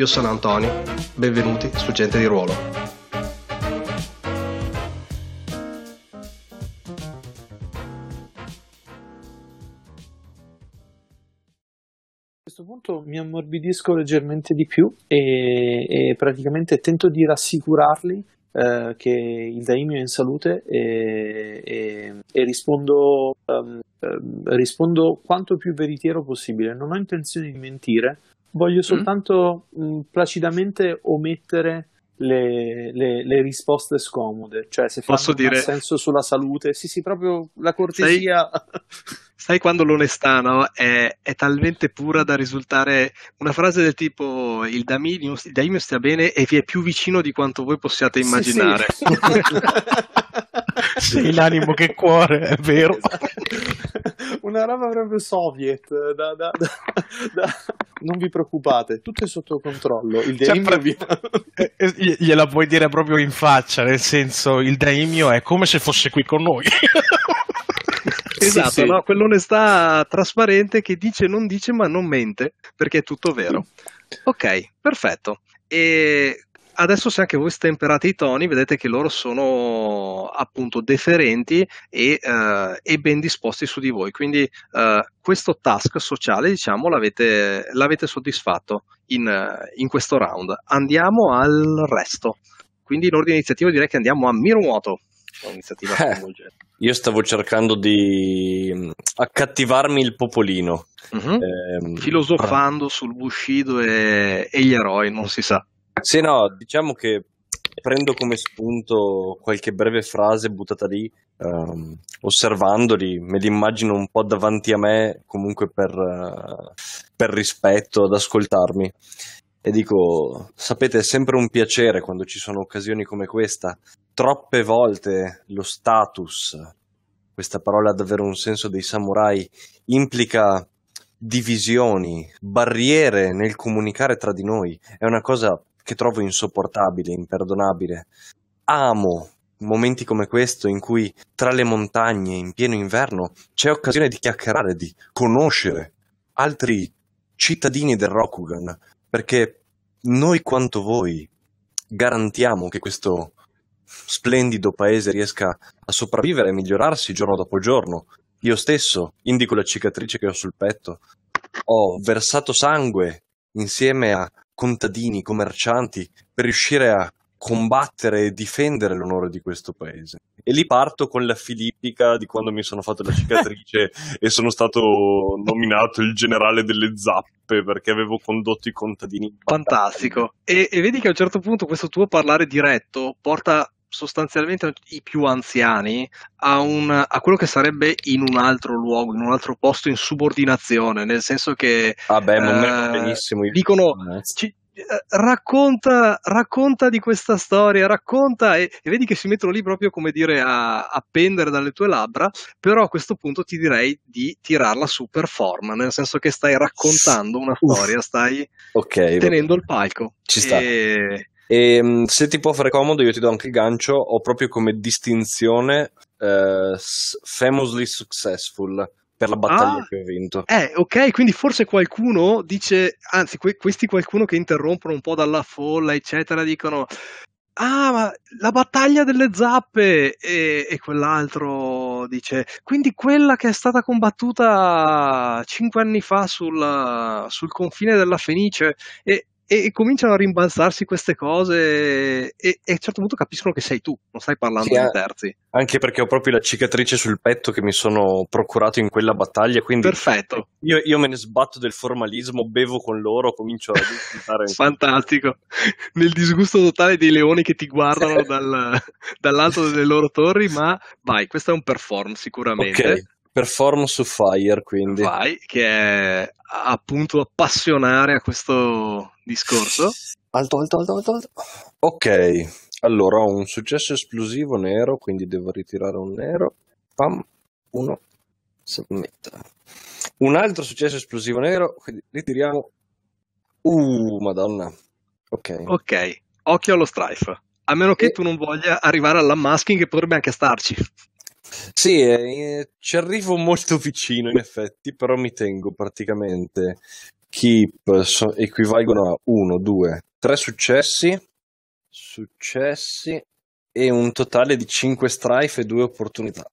Io sono Antonio, benvenuti su Gente di Ruolo. A questo punto mi ammorbidisco leggermente di più e, e praticamente tento di rassicurarli eh, che il daimio è in salute e, e, e rispondo, um, rispondo quanto più veritiero possibile. Non ho intenzione di mentire, Voglio mm. soltanto mm. mh, placidamente omettere le, le, le, risposte scomode, cioè se Posso dire... senso sulla salute, sì sì, proprio la cortesia. Sai, sai quando l'onestà no? è, è, talmente pura da risultare una frase del tipo il daimio, il daimio stia bene e vi è più vicino di quanto voi possiate immaginare. Sì, sì. Sei l'animo che cuore, è vero. Esatto. Una roba proprio soviet, da, da, da, non vi preoccupate, tutto è sotto controllo. Il daimio cioè, vi... Eh, eh, gliela puoi dire proprio in faccia, nel senso il daimio è come se fosse qui con noi. esatto, sì, sì. No? quell'onestà trasparente che dice non dice ma non mente, perché è tutto vero. Ok, perfetto. E adesso se anche voi stemperate i toni, vedete che loro sono appunto deferenti e, uh, e ben disposti su di voi. Quindi uh, questo task sociale, diciamo, l'avete, l'avete soddisfatto in, in, questo round. Andiamo al resto. Quindi in ordine iniziativa direi che andiamo a Mirumoto. Un'iniziativa eh, io stavo cercando di mm, accattivarmi il popolino. Uh-huh. Eh, Filosofando sul Bushido e, e gli eroi, non si sa. Sì, no, diciamo che prendo come spunto qualche breve frase buttata lì, um, osservandoli, me li immagino un po' davanti a me, comunque per, uh, per rispetto, ad ascoltarmi. E dico, sapete, è sempre un piacere quando ci sono occasioni come questa. Troppe volte lo status, questa parola ha davvero un senso dei samurai, implica divisioni, barriere nel comunicare tra di noi. È una cosa che trovo insopportabile, imperdonabile. Amo momenti come questo in cui tra le montagne in pieno inverno c'è occasione di chiacchierare, di conoscere altri cittadini del Rokugan, perché noi quanto voi garantiamo che questo splendido paese riesca a sopravvivere e migliorarsi giorno dopo giorno. Io stesso indico la cicatrice che ho sul petto. Ho versato sangue insieme a contadini, commercianti, per riuscire a combattere e difendere l'onore di questo paese. E lì parto con la filippica di quando mi sono fatto la cicatrice e sono stato nominato il generale delle zappe perché avevo condotto i contadini. Fantastico. E, e vedi che a un certo punto questo tuo parlare diretto porta sostanzialmente i più anziani a, un, a, quello che sarebbe in un altro luogo, in un altro posto in subordinazione, nel senso che ah, eh, benissimo dicono ci, eh, racconta, racconta, di questa storia, racconta e, e, vedi che si mettono lì proprio come dire a, a, pendere dalle tue labbra, però a questo punto ti direi di tirarla su per forma, nel senso che stai raccontando una storia, stai okay, tenendo il palco. Ci sta. E, e ehm, se ti può fare comodo, io ti do anche il gancio. Ho proprio come distinzione eh, famously successful per la battaglia ah, che ho vinto. Eh, ok, quindi forse qualcuno dice, anzi, que- questi qualcuno che interrompono un po' dalla folla, eccetera, dicono. Ah, ma la battaglia delle zappe! E, e quell'altro dice: Quindi quella che è stata combattuta cinque anni fa sul, sul confine della Fenice. E, e, e, cominciano a rimbalzarsi queste cose e, e, a un certo punto capiscono che sei tu, non stai parlando sì, di terzi. Anche perché ho proprio la cicatrice sul petto che mi sono procurato in quella battaglia, quindi perfetto. Io, io me ne sbatto del formalismo, bevo con loro, comincio a disfruttare. Fantastico, nel disgusto totale dei leoni che ti guardano dal, dall'alto delle loro torri, ma vai, questo è un perform sicuramente. Okay. Perform su Fire, quindi. Vai, che è appunto appassionare a questo discorso. Alto, alto, alto, alto, alto. Ok, allora ho un successo esplosivo nero, quindi devo ritirare un nero. Pam, uno, submit. Un altro successo esplosivo nero, quindi ritiriamo. Uh, madonna. Ok. Ok, occhio allo strife. A meno che E- tu non voglia arrivare all'unmasking che potrebbe anche starci. Sì, eh, ci arrivo molto vicino in effetti, però mi tengo praticamente keep so- equivalgono a 1, 2, 3 successi, successi e un totale di 5 strife e 2 opportunità.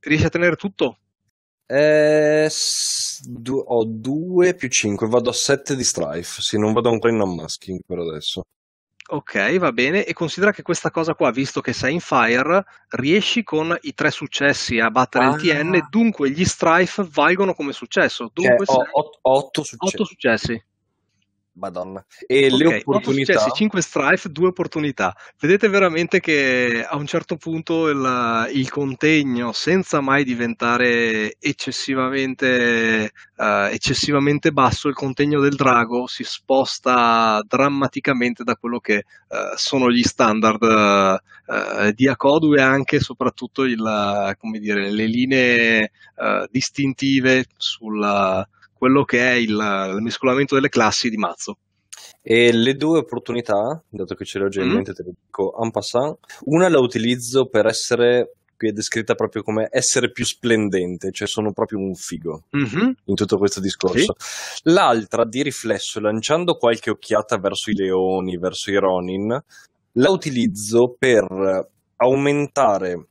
Riesci a tenere tutto? Eh, du- ho 2 più 5, vado a 7 di strife, sì, non vado ancora in unmasking per adesso. Ok, va bene. E considera che questa cosa qua, visto che sei in fire, riesci con i tre successi a battere Ah. il TN, dunque gli strife valgono come successo. Cioè, Dunque ho sei 8 successi. 8 successi. Madonna. E le Ok, 8 opportunità... successi, 5 strife, 2 opportunità. Vedete veramente che a un certo punto il, il contegno, senza mai diventare eccessivamente, eh, eccessivamente basso, il contegno del drago si sposta drammaticamente da quello che eh, sono gli standard eh, di Akodu e anche e soprattutto il, come dire, le linee distintive sulla quello che è il, il mescolamento delle classi di Mazzo. E le due opportunità, dato che ce le ho già in Mm. mente, te le dico en passant. Una la utilizzo per essere, qui è descritta proprio come essere più splendente, cioè sono proprio un figo Mhm. in tutto questo discorso. L'altra, di riflesso, lanciando qualche occhiata verso i leoni, verso i Ronin, la utilizzo per aumentare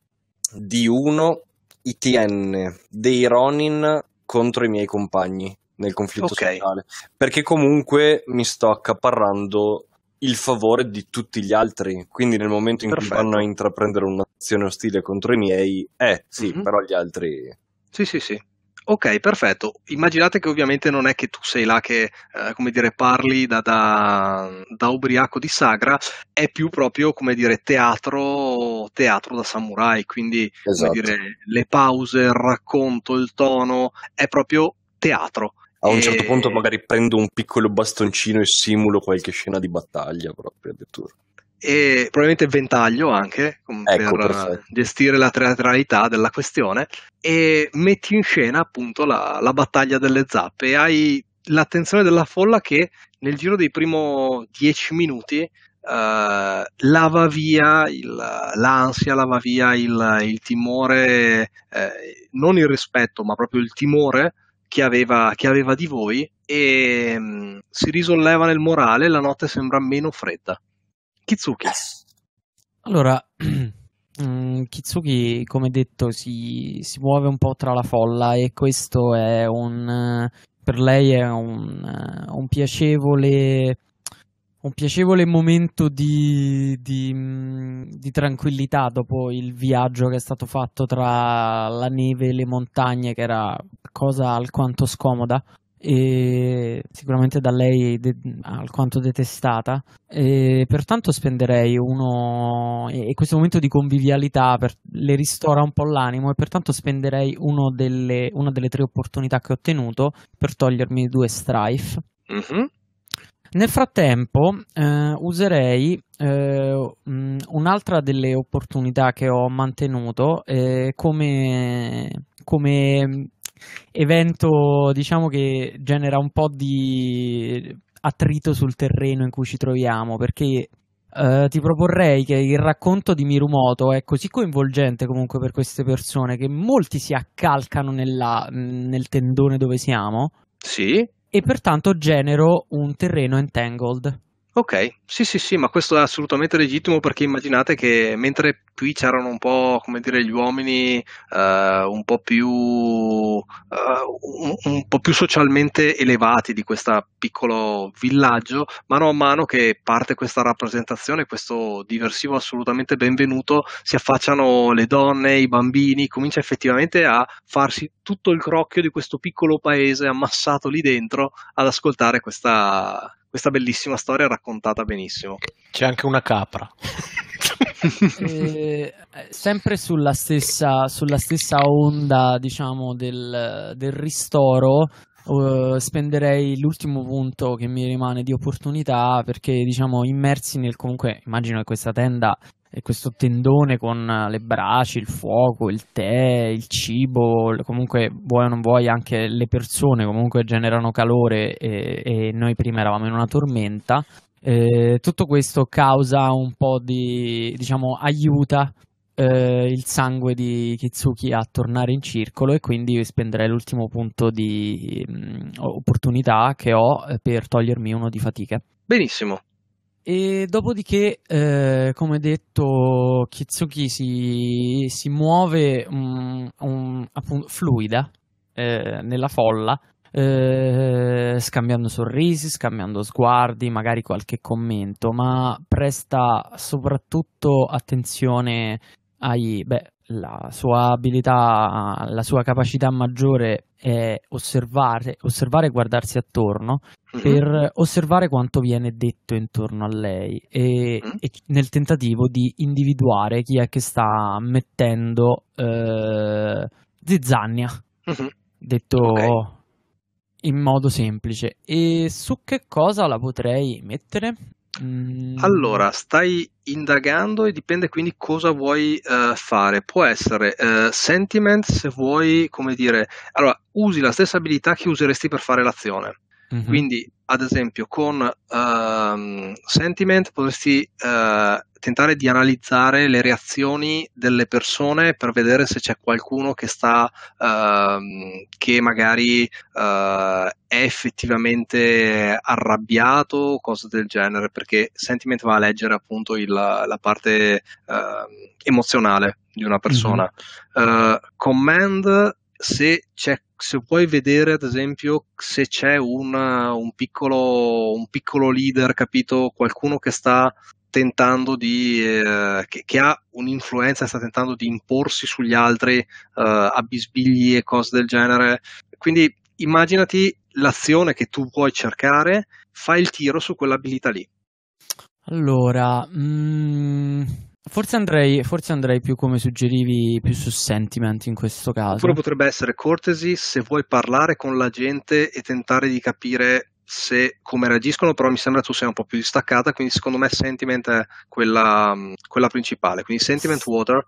di uno i TN dei Ronin contro i miei compagni nel conflitto Ok. sociale. Perché comunque mi sto accaparrando il favore di tutti gli altri. Quindi nel momento in Perfetto. cui vanno a intraprendere un'azione ostile contro i miei, eh sì, Mhm. però gli altri. Sì, sì, sì. Ok, perfetto. Immaginate che ovviamente non è che tu sei là che, eh, come dire, parli da, da, da ubriaco di sagra, è più proprio, come dire, teatro, teatro da samurai, quindi, Esatto. come dire, le pause, il racconto, il tono, è proprio teatro. A un E- certo punto magari prendo un piccolo bastoncino e simulo qualche scena di battaglia proprio addirittura. e probabilmente ventaglio anche Ecco, per perfetto. gestire la teatralità della questione e metti in scena appunto la, la battaglia delle zappe e hai l'attenzione della folla che nel giro dei primi dieci minuti eh, lava via il- l'ansia, lava via il, il timore, eh, non il rispetto, ma proprio il timore che aveva, che aveva di voi e mm, si risolleva nel morale, la notte sembra meno fredda. Kitsuki. Allora, mm, Kitsuki, come detto, si, si muove un po' tra la folla e questo è un, per lei è un, un piacevole, un piacevole momento di, di, di tranquillità dopo il viaggio che è stato fatto tra la neve e le montagne, che era cosa alquanto scomoda e sicuramente da lei de- alquanto detestata e pertanto spenderei uno e questo momento di convivialità per- le ristora un po' l'animo e pertanto spenderei delle, una delle tre opportunità che ho ottenuto per togliermi due strife Mhm. Nel frattempo eh, userei eh, mh, un'altra delle opportunità che ho mantenuto eh, come, come evento diciamo che genera un po' di attrito sul terreno in cui ci troviamo perché eh, ti proporrei che il racconto di Mirumoto è così coinvolgente comunque per queste persone che molti si accalcano nella- nel tendone dove siamo. Sì, e pertanto genero un terreno entangled. Ok, sì, sì, sì, ma questo è assolutamente legittimo perché immaginate che mentre qui c'erano un po', come dire, gli uomini eh, un po' più eh, un, un po' più socialmente elevati di questo piccolo villaggio, mano a mano che parte questa rappresentazione, questo diversivo assolutamente benvenuto, si affacciano le donne, i bambini, comincia effettivamente a farsi tutto il crocchio di questo piccolo paese ammassato lì dentro ad ascoltare questa, questa bellissima storia raccontata benissimo. C'è anche una capra. Eh, sempre sulla stessa, sulla stessa onda, diciamo, del, del ristoro, uh, spenderei l'ultimo punto che mi rimane di opportunità perché diciamo immersi nel comunque immagino che questa tenda questo tendone con le braci, il fuoco, il tè, il cibo, comunque vuoi o non vuoi anche le persone comunque generano calore e, e noi prima eravamo in una tormenta. Eh, tutto questo causa un po' di, diciamo, aiuta eh, il sangue di Kitsuki a tornare in circolo e quindi spenderei l'ultimo punto di mh, mm, opportunità che ho eh, per togliermi uno di fatica. Benissimo. E dopodiché, eh, come detto, Kitsuki si, si muove um, um, appunto, fluida eh, nella folla, eh, scambiando sorrisi, scambiando sguardi, magari qualche commento, ma presta soprattutto attenzione ai, beh, la sua abilità, la sua capacità maggiore è osservare, osservare e guardarsi attorno mm-hmm. per osservare quanto viene detto intorno a lei e, mm-hmm. e, nel tentativo di individuare chi è che sta mettendo eh, zizzania, mm-hmm. detto okay. in modo semplice. E su che cosa la potrei mettere? Allora, stai indagando e dipende quindi cosa vuoi uh, fare. Può essere uh, sentiment se vuoi, come dire, allora usi la stessa abilità che useresti per fare l'azione. Mm-hmm. Quindi, ad esempio, con uh, sentiment potresti uh, tentare di analizzare le reazioni delle persone per vedere se c'è qualcuno che sta uh, che magari uh, è effettivamente arrabbiato cose del genere perché sentiment va a leggere appunto il, la parte uh, emozionale di una persona mm-hmm. command se se vuoi vedere ad esempio se c'è una, un, piccolo, un piccolo leader, capito? Qualcuno che sta tentando di, eh, che, che, ha un'influenza, sta tentando di imporsi sugli altri eh, a bisbigli e cose del genere. Quindi immaginati l'azione che tu vuoi cercare, fai il tiro su quell'abilità lì. Allora, mm, forse, andrei, forse andrei più come suggerivi, più su sentiment in questo caso. Oppure potrebbe essere cortesy se vuoi parlare con la gente e tentare di capire se come reagiscono, però mi sembra tu sia un po' più distaccata, quindi secondo me Sentiment è quella, quella principale. Quindi Sentiment Water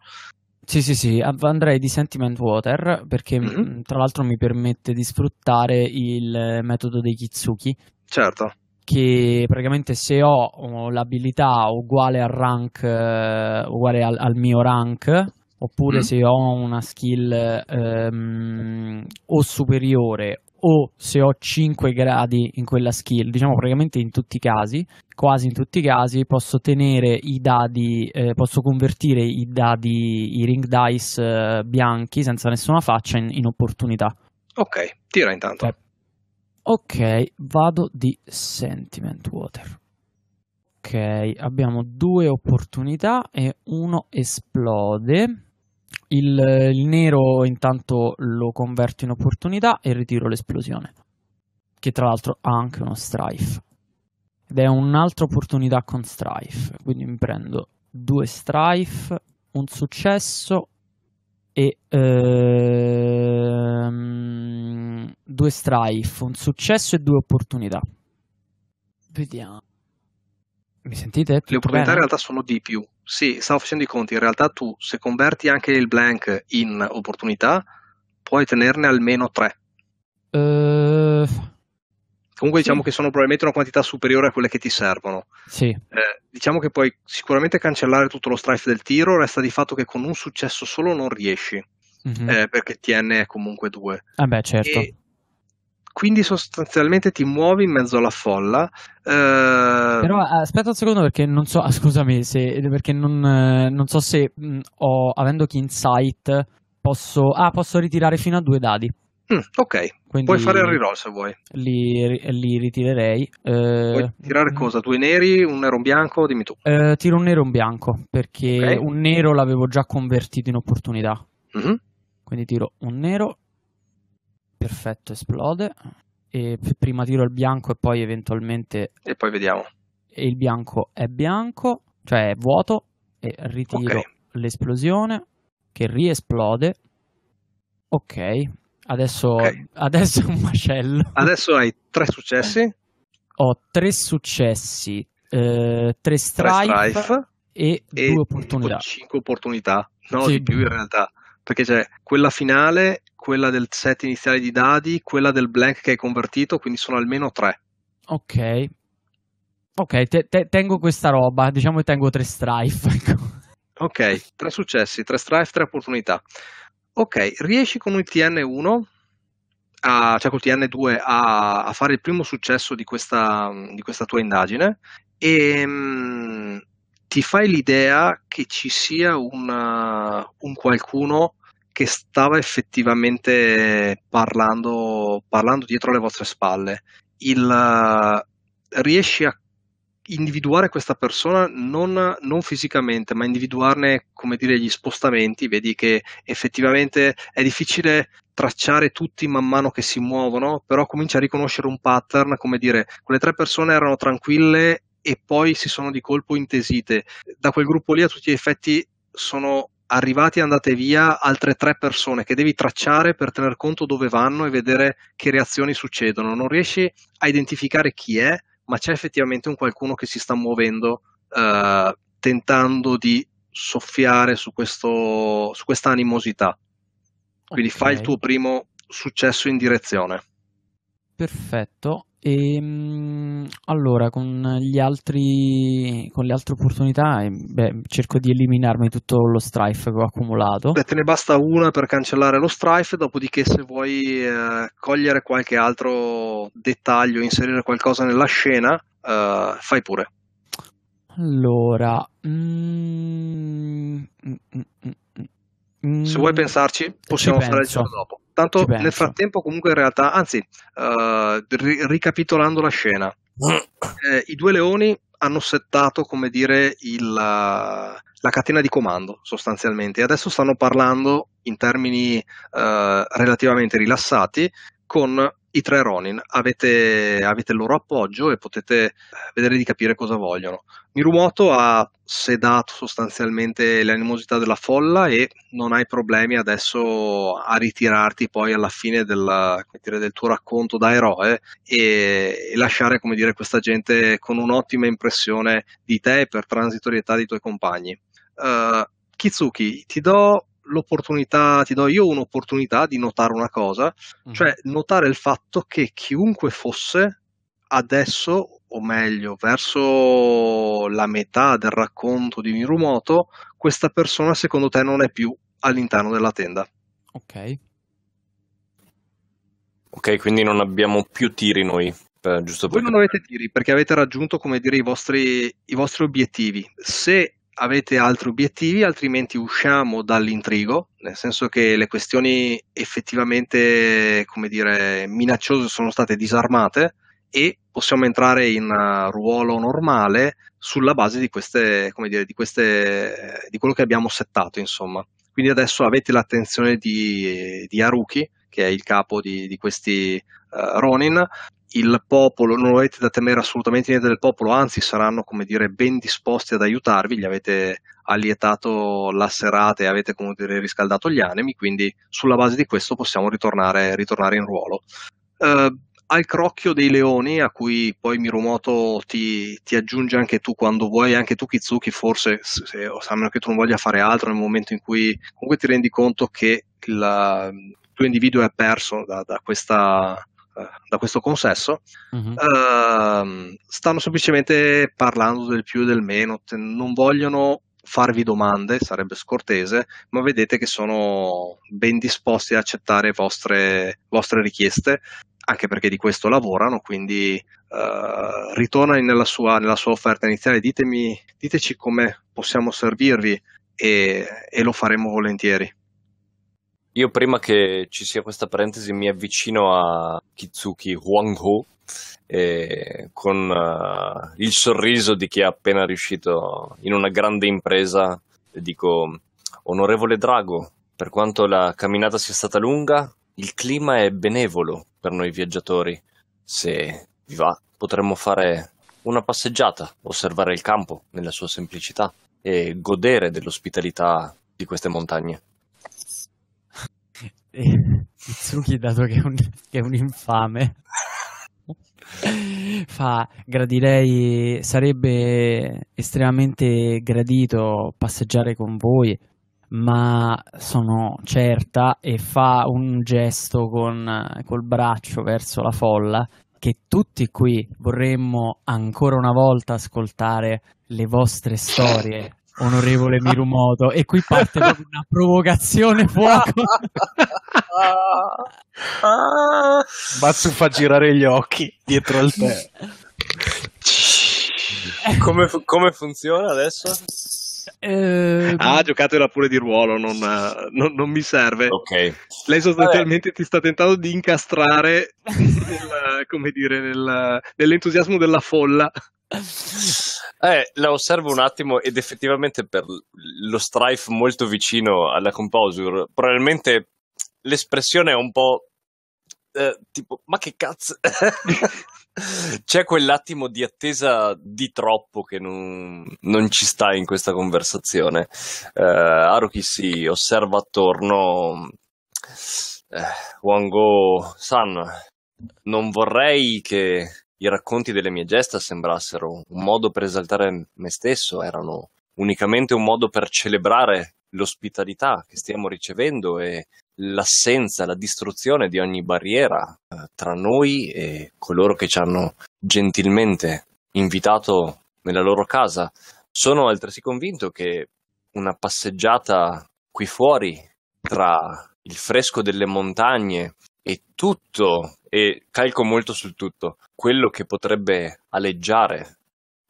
sì, sì, sì, andrei di Sentiment Water perché mm-hmm. tra l'altro mi permette di sfruttare il metodo dei Kitsuki. Certo. Che praticamente se ho l'abilità uguale al rank, uh, uguale al, al, mio rank, oppure mm. se ho una skill um, o superiore o se ho 5 gradi in quella skill, diciamo praticamente in tutti i casi, quasi in tutti i casi, posso tenere i dadi, eh, posso convertire i dadi, i ring dice eh, bianchi senza nessuna faccia in, in, opportunità. Ok, tira intanto. Okay. Ok, vado di Sentiment Water. Ok, abbiamo due opportunità e uno esplode. Il, il, nero intanto lo converto in opportunità e ritiro l'esplosione, che tra l'altro ha anche uno strife. Ed è un'altra opportunità con strife, quindi mi prendo due strife, un successo e ehm, due strife, un successo e due opportunità. Vediamo. Mi sentite? Le opportunità bene? in realtà sono di più. Sì, stavo facendo i conti. In realtà tu, se converti anche il blank in opportunità, puoi tenerne almeno tre. Uh, Comunque sì. diciamo che sono probabilmente una quantità superiore a quelle che ti servono. Sì. Eh, diciamo che puoi sicuramente cancellare tutto lo strife del tiro, resta di fatto che con un successo solo non riesci, mm-hmm. eh, perché TN è comunque due. Ah beh, certo. E quindi sostanzialmente ti muovi in mezzo alla folla. Eh... Però aspetta un secondo perché non so, scusami, se, perché non, non, so se mh, ho, avendo Kinsight posso, ah, posso ritirare fino a due dadi. Mm, ok, Quindi puoi fare il reroll se vuoi. Li, li ritirerei. Eh, Puoi tirare cosa? Due neri, un nero e un bianco? Dimmi tu. Eh, tiro un nero e un bianco perché okay. un nero l'avevo già convertito in opportunità. Mm-hmm. Quindi tiro un nero Perfetto, esplode. E prima tiro il bianco e poi eventualmente... E poi vediamo. E il bianco è bianco, cioè è vuoto, e ritiro okay. l'esplosione che riesplode. Ok, Adesso, Ok. adesso è un macello. Adesso hai tre successi, Ho tre successi, eh, tre tre strife, strife e, e due opportunità. 5 opportunità, no Sì. di più in realtà, perché c'è quella finale, quella del set iniziale di dadi, quella del blank che hai convertito, quindi sono almeno tre. Ok. Ok, te- te- tengo questa roba, diciamo che tengo tre strife. ecco. Ok, tre successi, tre strife, tre opportunità. Ok, riesci con il TN1, a, cioè col TN2, a, a fare il primo successo di questa, di questa tua indagine e mm, ti fai l'idea che ci sia una- un qualcuno che stava effettivamente parlando, parlando dietro le vostre spalle. Il, riesci a individuare questa persona non, non fisicamente, ma individuarne, come dire, gli spostamenti, vedi che effettivamente è difficile tracciare tutti man mano che si muovono, però cominci a riconoscere un pattern, come dire, quelle tre persone erano tranquille e poi si sono di colpo intesite. Da quel gruppo lì a tutti gli effetti sono arrivati e andate via altre tre persone che devi tracciare per tener conto dove vanno e vedere che reazioni succedono. Non riesci a identificare chi è, ma c'è effettivamente un qualcuno che si sta muovendo eh, tentando di soffiare su, questo, su questa animosità. Quindi Ok, fai il tuo primo successo in direzione. Perfetto. E, allora, con gli altri, con le altre opportunità, eh, beh, cerco di eliminarmi tutto lo strife che ho accumulato. Beh, te ne basta una per cancellare lo strife, dopodiché se vuoi eh, cogliere qualche altro dettaglio, inserire qualcosa nella scena, eh, fai pure. Allora, mm, mm, mm, mm, mm, Se vuoi pensarci, possiamo fare il giro dopo. Tanto nel frattempo, comunque, in realtà, anzi, eh, ri- ricapitolando la scena, eh, i due leoni hanno settato, come dire, il, la catena di comando sostanzialmente. E adesso stanno parlando in termini eh, relativamente rilassati con i tre Ronin. Avete, avete il loro appoggio e potete eh, vedere di capire cosa vogliono. Mirumoto ha sedato sostanzialmente le animosità della folla e non hai problemi adesso a ritirarti poi alla fine della- dire, del tuo racconto da eroe e, e lasciare dire, questa gente con un'ottima impressione di te e per transitorietà dei tuoi compagni. Uh, Kitsuki, ti do l'opportunità, ti do io un'opportunità di notare una cosa, Mm. cioè notare il fatto che chiunque fosse adesso, o meglio, verso la metà del racconto di Mirumoto, questa persona secondo te non è più all'interno della tenda. Ok. Ok, quindi non abbiamo più tiri noi, per- giusto Voi per... non avete tiri perché avete raggiunto, come dire, i vostri, i vostri obiettivi. Se avete altri obiettivi, altrimenti usciamo dall'intrigo, nel senso che le questioni effettivamente, come dire, minacciose sono state disarmate e possiamo entrare in uh, ruolo normale sulla base di queste, come dire, di queste, di quello che abbiamo settato, insomma. Quindi adesso avete l'attenzione di, di Haruki, che è il capo di, di questi uh, Ronin, il popolo, non avete da temere assolutamente niente del popolo, anzi saranno come dire ben disposti ad aiutarvi, gli avete allietato la serata e avete come dire riscaldato gli animi, quindi sulla base di questo possiamo ritornare, ritornare in ruolo. Uh, al crocchio dei leoni, a cui poi Mirumoto ti, ti, aggiunge anche tu quando vuoi, anche tu Kitsuki, forse, se, a meno che tu non voglia fare altro, nel momento in cui comunque ti rendi conto che il tuo individuo è perso da, da questa da questo consesso, Mhm. uh, stanno semplicemente parlando del più e del meno, te- non vogliono farvi domande, sarebbe scortese, ma vedete che sono ben disposti ad accettare vostre, vostre richieste, anche perché di questo lavorano, quindi uh, ritorna nella sua, nella sua offerta iniziale, ditemi, diteci come possiamo servirvi e, e lo faremo volentieri. Io prima che ci sia questa parentesi mi avvicino a Kitsuki Huang-ho e con uh, il sorriso di chi è appena riuscito in una grande impresa dico onorevole Drago, per quanto la camminata sia stata lunga, il clima è benevolo per noi viaggiatori. Se vi va, potremmo fare una passeggiata, osservare il campo nella sua semplicità e godere dell'ospitalità di queste montagne. Itsuki, dato che è un, che è un infame, fa gradirei, sarebbe estremamente gradito passeggiare con voi, ma sono certa e fa un gesto con, col braccio verso la folla che tutti qui vorremmo ancora una volta ascoltare le vostre storie onorevole Mirumoto. E qui parte proprio una provocazione fuoco. Batsu fa girare gli occhi dietro al te. come, come funziona adesso? Eh, ah, giocatela pure di ruolo, non, non, non mi serve. Ok. Lei sostanzialmente Vabbè. ti sta tentando di incastrare nel, come dire, nel, nell'entusiasmo della folla. Eh, la osservo un attimo ed effettivamente per lo strife molto vicino alla composure, probabilmente l'espressione è un po' eh, tipo, ma che cazzo? C'è quell'attimo di attesa di troppo che non, non ci sta in questa conversazione. Eh, Haruki si osserva attorno. Eh, Wango-san, non vorrei che i racconti delle mie gesta sembrassero un modo per esaltare me stesso, erano unicamente un modo per celebrare l'ospitalità che stiamo ricevendo e l'assenza, la distruzione di ogni barriera eh, tra noi e coloro che ci hanno gentilmente invitato nella loro casa. Sono altresì convinto che una passeggiata qui fuori tra il fresco delle montagne e tutto, e calco molto sul tutto, quello che potrebbe aleggiare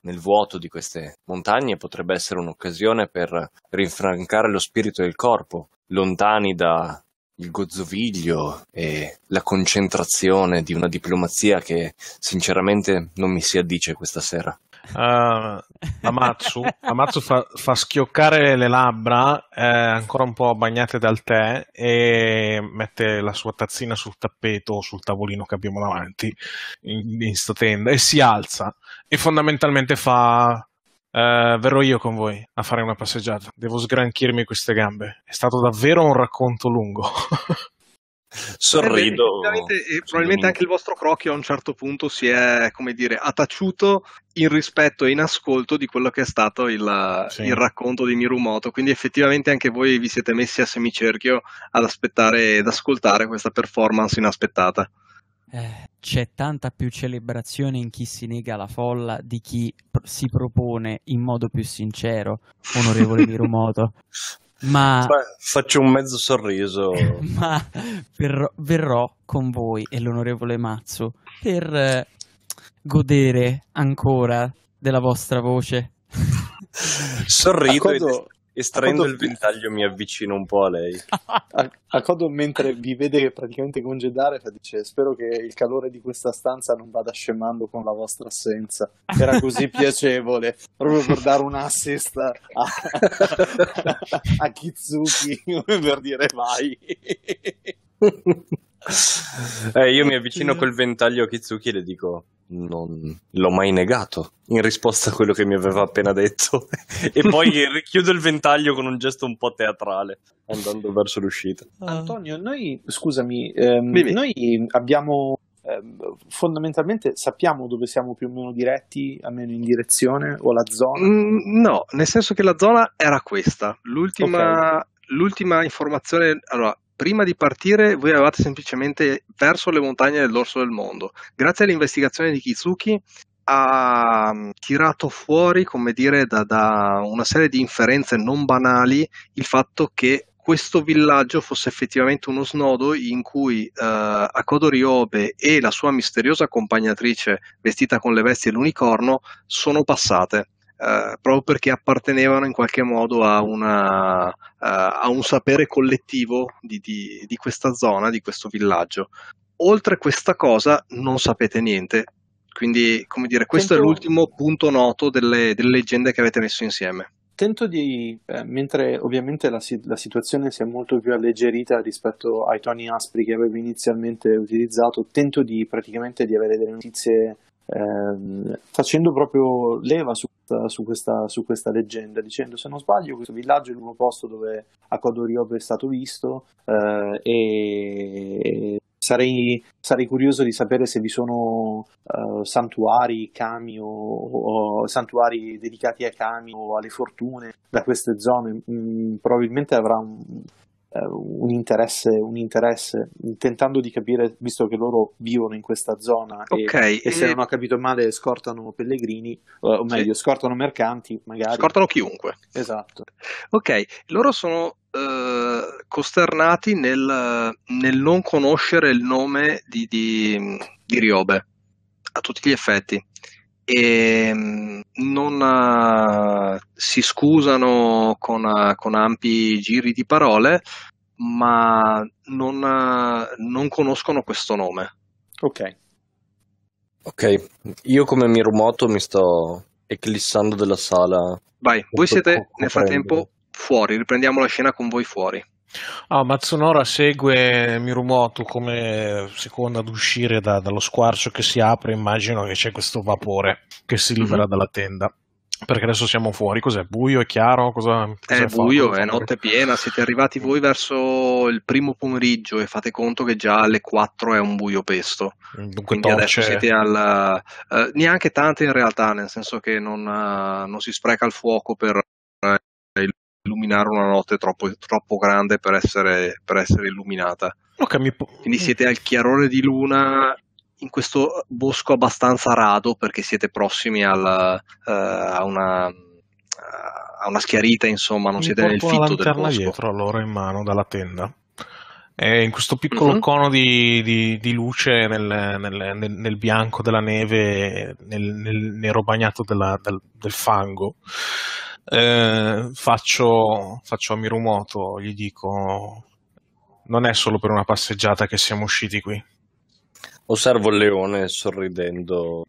nel vuoto di queste montagne potrebbe essere un'occasione per rinfrancare lo spirito e il corpo, lontani da il gozzoviglio e la concentrazione di una diplomazia che sinceramente non mi si addice questa sera. Uh, Amatsu, Amatsu fa, fa, schioccare le labbra eh, ancora un po' bagnate dal tè e mette la sua tazzina sul tappeto o sul tavolino che abbiamo davanti in, in sta tenda e si alza e fondamentalmente fa Uh, verrò io con voi a fare una passeggiata. Devo sgranchirmi queste gambe. È stato davvero un racconto lungo. Sorrido. Eh, probabilmente anche il vostro crocchio a un certo punto si è, come dire, attaciuto in rispetto e in ascolto di quello che è stato il, sì. il racconto di Mirumoto. Quindi effettivamente anche voi vi siete messi a semicerchio ad aspettare ed ascoltare questa performance inaspettata. Eh, c'è tanta più celebrazione in chi si nega alla folla di chi pr- si propone in modo più sincero, onorevole Mirumoto. Ma faccio un mezzo sorriso. Ma verrò, verrò con voi e l'onorevole Mazzu per eh, godere ancora della vostra voce. Sorrido Accordo, Estraendo il ventaglio mi avvicino un po' a lei. A, a Codo mentre vi vede praticamente congedare dice spero che il calore di questa stanza non vada scemando con la vostra assenza. Era così piacevole, proprio per dare un assist a, a Kitsuki, per dire vai. Eh, io mi avvicino col ventaglio a Kitsuki e le dico: Non l'ho mai negato in risposta a quello che mi aveva appena detto. e poi richiudo il ventaglio con un gesto un po' teatrale, andando verso l'uscita. Antonio, noi scusami, ehm, noi abbiamo ehm, fondamentalmente sappiamo dove siamo più o meno diretti, almeno in direzione o la zona? Mm, no, nel senso che la zona era questa. L'ultima, okay. l'ultima informazione, allora, prima di partire voi avevate semplicemente verso le montagne del dorso del mondo. Grazie all'investigazione di Kizuki ha mm, tirato fuori, come dire, da, da una serie di inferenze non banali il fatto che questo villaggio fosse effettivamente uno snodo in cui uh, Akodo Ryobe e la sua misteriosa accompagnatrice vestita con le vesti dell'unicorno sono passate. Uh, proprio perché appartenevano in qualche modo a, una, uh, a un sapere collettivo di, di, di, questa zona, di questo villaggio. Oltre questa cosa non sapete niente, quindi come dire, questo Tento... è l'ultimo punto noto delle, delle leggende che avete messo insieme tento di, eh, mentre ovviamente la, la, situazione si è molto più alleggerita rispetto ai toni aspri che avevo inizialmente utilizzato, tento di praticamente di avere delle notizie ehm, facendo proprio leva su, su, questa, su, questa, leggenda, dicendo se non sbaglio questo villaggio è l'unico posto dove Akodoriobe è stato visto eh, e sarei, sarei, curioso di sapere se vi sono uh, santuari, kami o, o, santuari dedicati ai kami o alle fortune da queste zone. Mm, probabilmente avrà un, un, interesse, un, interesse, tentando di capire, visto che loro vivono in questa zona okay, e, e, se non ho capito male scortano pellegrini, o meglio, sì. scortano mercanti, magari. Scortano chiunque. Esatto. Ok, loro sono eh, costernati nel, nel, non conoscere il nome di, di, di Riobe a tutti gli effetti e mm, non uh, si scusano con, uh, con, ampi giri di parole, ma non, uh, non, conoscono questo nome. Ok. Ok, io come Mirumoto mi sto eclissando della sala. Vai, voi siete nel frattempo fuori, riprendiamo la scena con voi fuori. Ah, Matsunora segue Mirumoto come seconda ad uscire da, dallo squarcio che si apre. Immagino che c'è questo vapore che si libera mm-hmm. dalla tenda. Perché adesso siamo fuori, cos'è? Buio, è chiaro? Cosa, cosa è buio, è notte piena. Siete arrivati voi verso il primo pomeriggio e fate conto che già alle 4 è un buio pesto. Dunque Quindi torce... adesso siete al. Uh, neanche tante in realtà, nel senso che non, uh, non si spreca il fuoco per illuminare una notte troppo, troppo grande per essere, per essere illuminata. Okay, po- Quindi siete al chiarore di luna in questo bosco abbastanza rado perché siete prossimi al, uh, a, una, a una schiarita, insomma, non mi siete nel fitto del bosco. dietro allora in mano dalla tenda. E in questo piccolo mm-hmm. cono di, di, di luce nel, nel, nel, nel, bianco della neve, nel, nero bagnato della, del, del fango, eh, faccio, faccio a Mirumoto, gli dico non è solo per una passeggiata che siamo usciti qui. Osservo il leone sorridendo.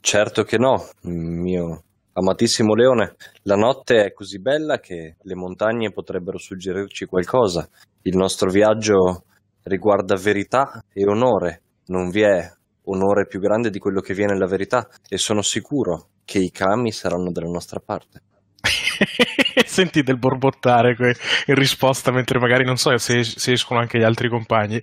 Certo che no, mio amatissimo leone. La notte è così bella che le montagne potrebbero suggerirci qualcosa. Il nostro viaggio riguarda verità e onore. Non vi è onore più grande di quello che viene nella verità e sono sicuro che i kami saranno dalla nostra parte. Senti del borbottare in risposta, mentre magari non so se, se escono anche gli altri compagni.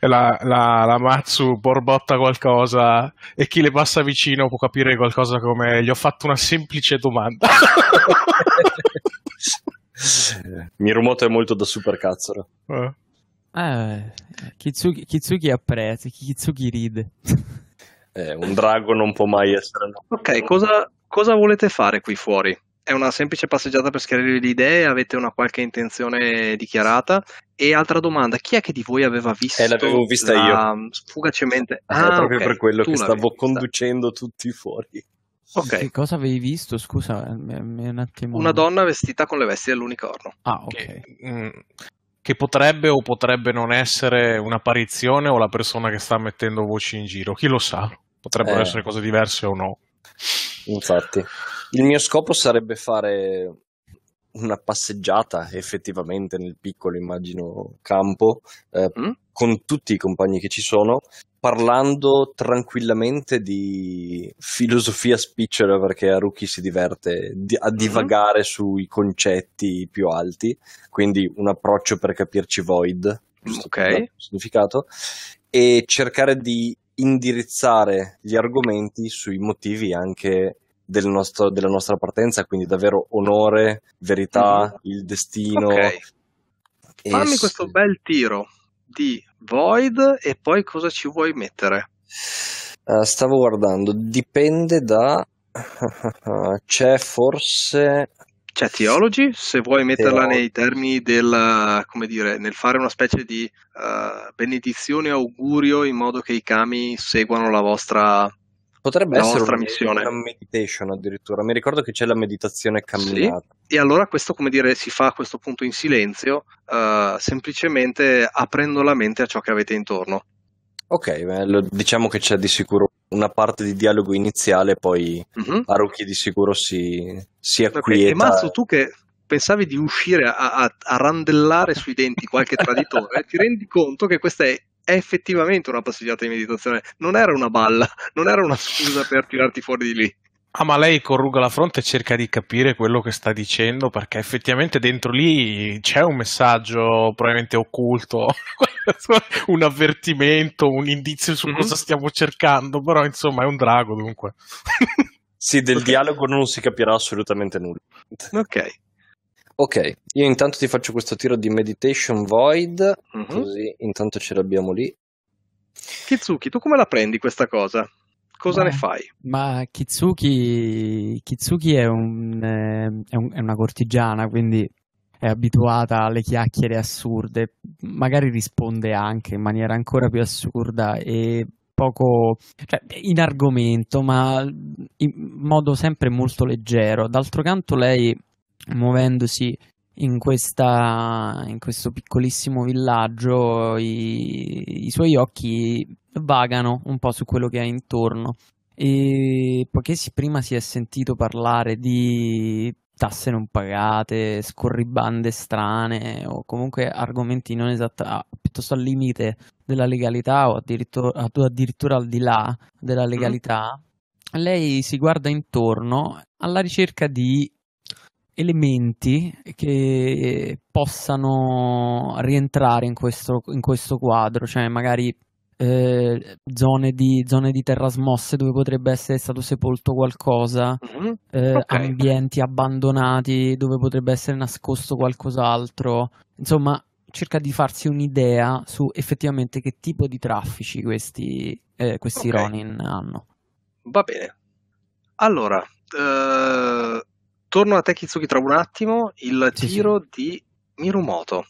La, la, la, Matsu borbotta qualcosa e chi le passa vicino può capire qualcosa come gli ho fatto una semplice domanda. Mirumoto è molto da supercazzaro. Eh. Eh, Kitsuki, Kitsuki apprezza, Kitsuki ride. Eh, un drago non può mai essere. No. Ok, cosa, cosa volete fare qui fuori? È una semplice passeggiata per schiarire le idee? Avete una qualche intenzione dichiarata? E altra domanda, chi è che di voi aveva visto? Eh, l'avevo vista la... io. Fugacemente. Ah, proprio okay. per quello tu che stavo conducendo tutti fuori. Ok. Che cosa avevi visto? Scusa, un attimo. Una donna vestita con le vesti dell'unicorno. Ah, ok. Che, mm, che potrebbe o potrebbe non essere un'apparizione o la persona che sta mettendo voci in giro. Chi lo sa? Potrebbero eh. essere cose diverse o no. Infatti. Il mio scopo sarebbe fare una passeggiata effettivamente nel piccolo, immagino, campo eh, mm? con tutti i compagni che ci sono, parlando tranquillamente di filosofia spicciera perché Haruki si diverte di- a mm-hmm. divagare mm-hmm. sui concetti più alti, quindi un approccio per capirci Void, ok, significato, e cercare di indirizzare gli argomenti sui motivi anche del nostro, della nostra partenza, quindi davvero onore, verità, mm. il destino. Okay. Fammi e... questo bel tiro di Void e poi cosa ci vuoi mettere? Uh, stavo guardando, dipende da... C'è forse... C'è Theology, se vuoi metterla Theology. nei termini del, come dire, nel fare una specie di uh, benedizione, augurio, in modo che i kami seguano la vostra Potrebbe essere una, missione. una meditation addirittura. Mi ricordo che c'è la meditazione camminata. Sì. E allora questo, come dire, si fa a questo punto in silenzio, uh, semplicemente aprendo la mente a ciò che avete intorno. Ok, beh, diciamo che c'è di sicuro una parte di dialogo iniziale, poi mm-hmm. Haruki di sicuro si, si acquieta. Okay. E Mazzo, tu che pensavi di uscire a, a, a randellare sui denti qualche traditore, ti rendi conto che questa è è effettivamente una passeggiata di meditazione, non era una balla, non era una scusa per tirarti fuori di lì. Ah, ma lei corruga la fronte e cerca di capire quello che sta dicendo perché effettivamente dentro lì c'è un messaggio probabilmente occulto, un avvertimento, un indizio su mm-hmm. cosa stiamo cercando, però insomma è un drago dunque. sì, del okay. dialogo non si capirà assolutamente nulla. Ok. Ok, io intanto ti faccio questo tiro di Meditation Void, mm-hmm. così intanto ce l'abbiamo lì. Kitsuki, tu come la prendi questa cosa? Cosa ma, ne fai? Ma Kitsuki, Kitsuki è, un, eh, è, un, è, una cortigiana, quindi è abituata alle chiacchiere assurde, magari risponde anche in maniera ancora più assurda e poco cioè, in argomento, ma in modo sempre molto leggero. D'altro canto lei muovendosi in, questa, in questo piccolissimo villaggio, i, i suoi occhi vagano un po' su quello che ha intorno. E poiché si, prima si è sentito parlare di tasse non pagate, scorribande strane o comunque argomenti non esatta, piuttosto al limite della legalità o addirittura, addirittura al di là della mm. legalità, mm. lei si guarda intorno alla ricerca di elementi che possano rientrare in questo, in questo quadro, cioè magari eh, zone, di, zone, di, terra smosse dove potrebbe essere stato sepolto qualcosa, mm-hmm. eh, okay. ambienti abbandonati dove potrebbe essere nascosto qualcos'altro, insomma cerca di farsi un'idea su effettivamente che tipo di traffici questi, eh, questi okay. Ronin hanno. Va bene. Allora, eh, torno a te Kitsuki tra un attimo, il sì, tiro sì. di Mirumoto.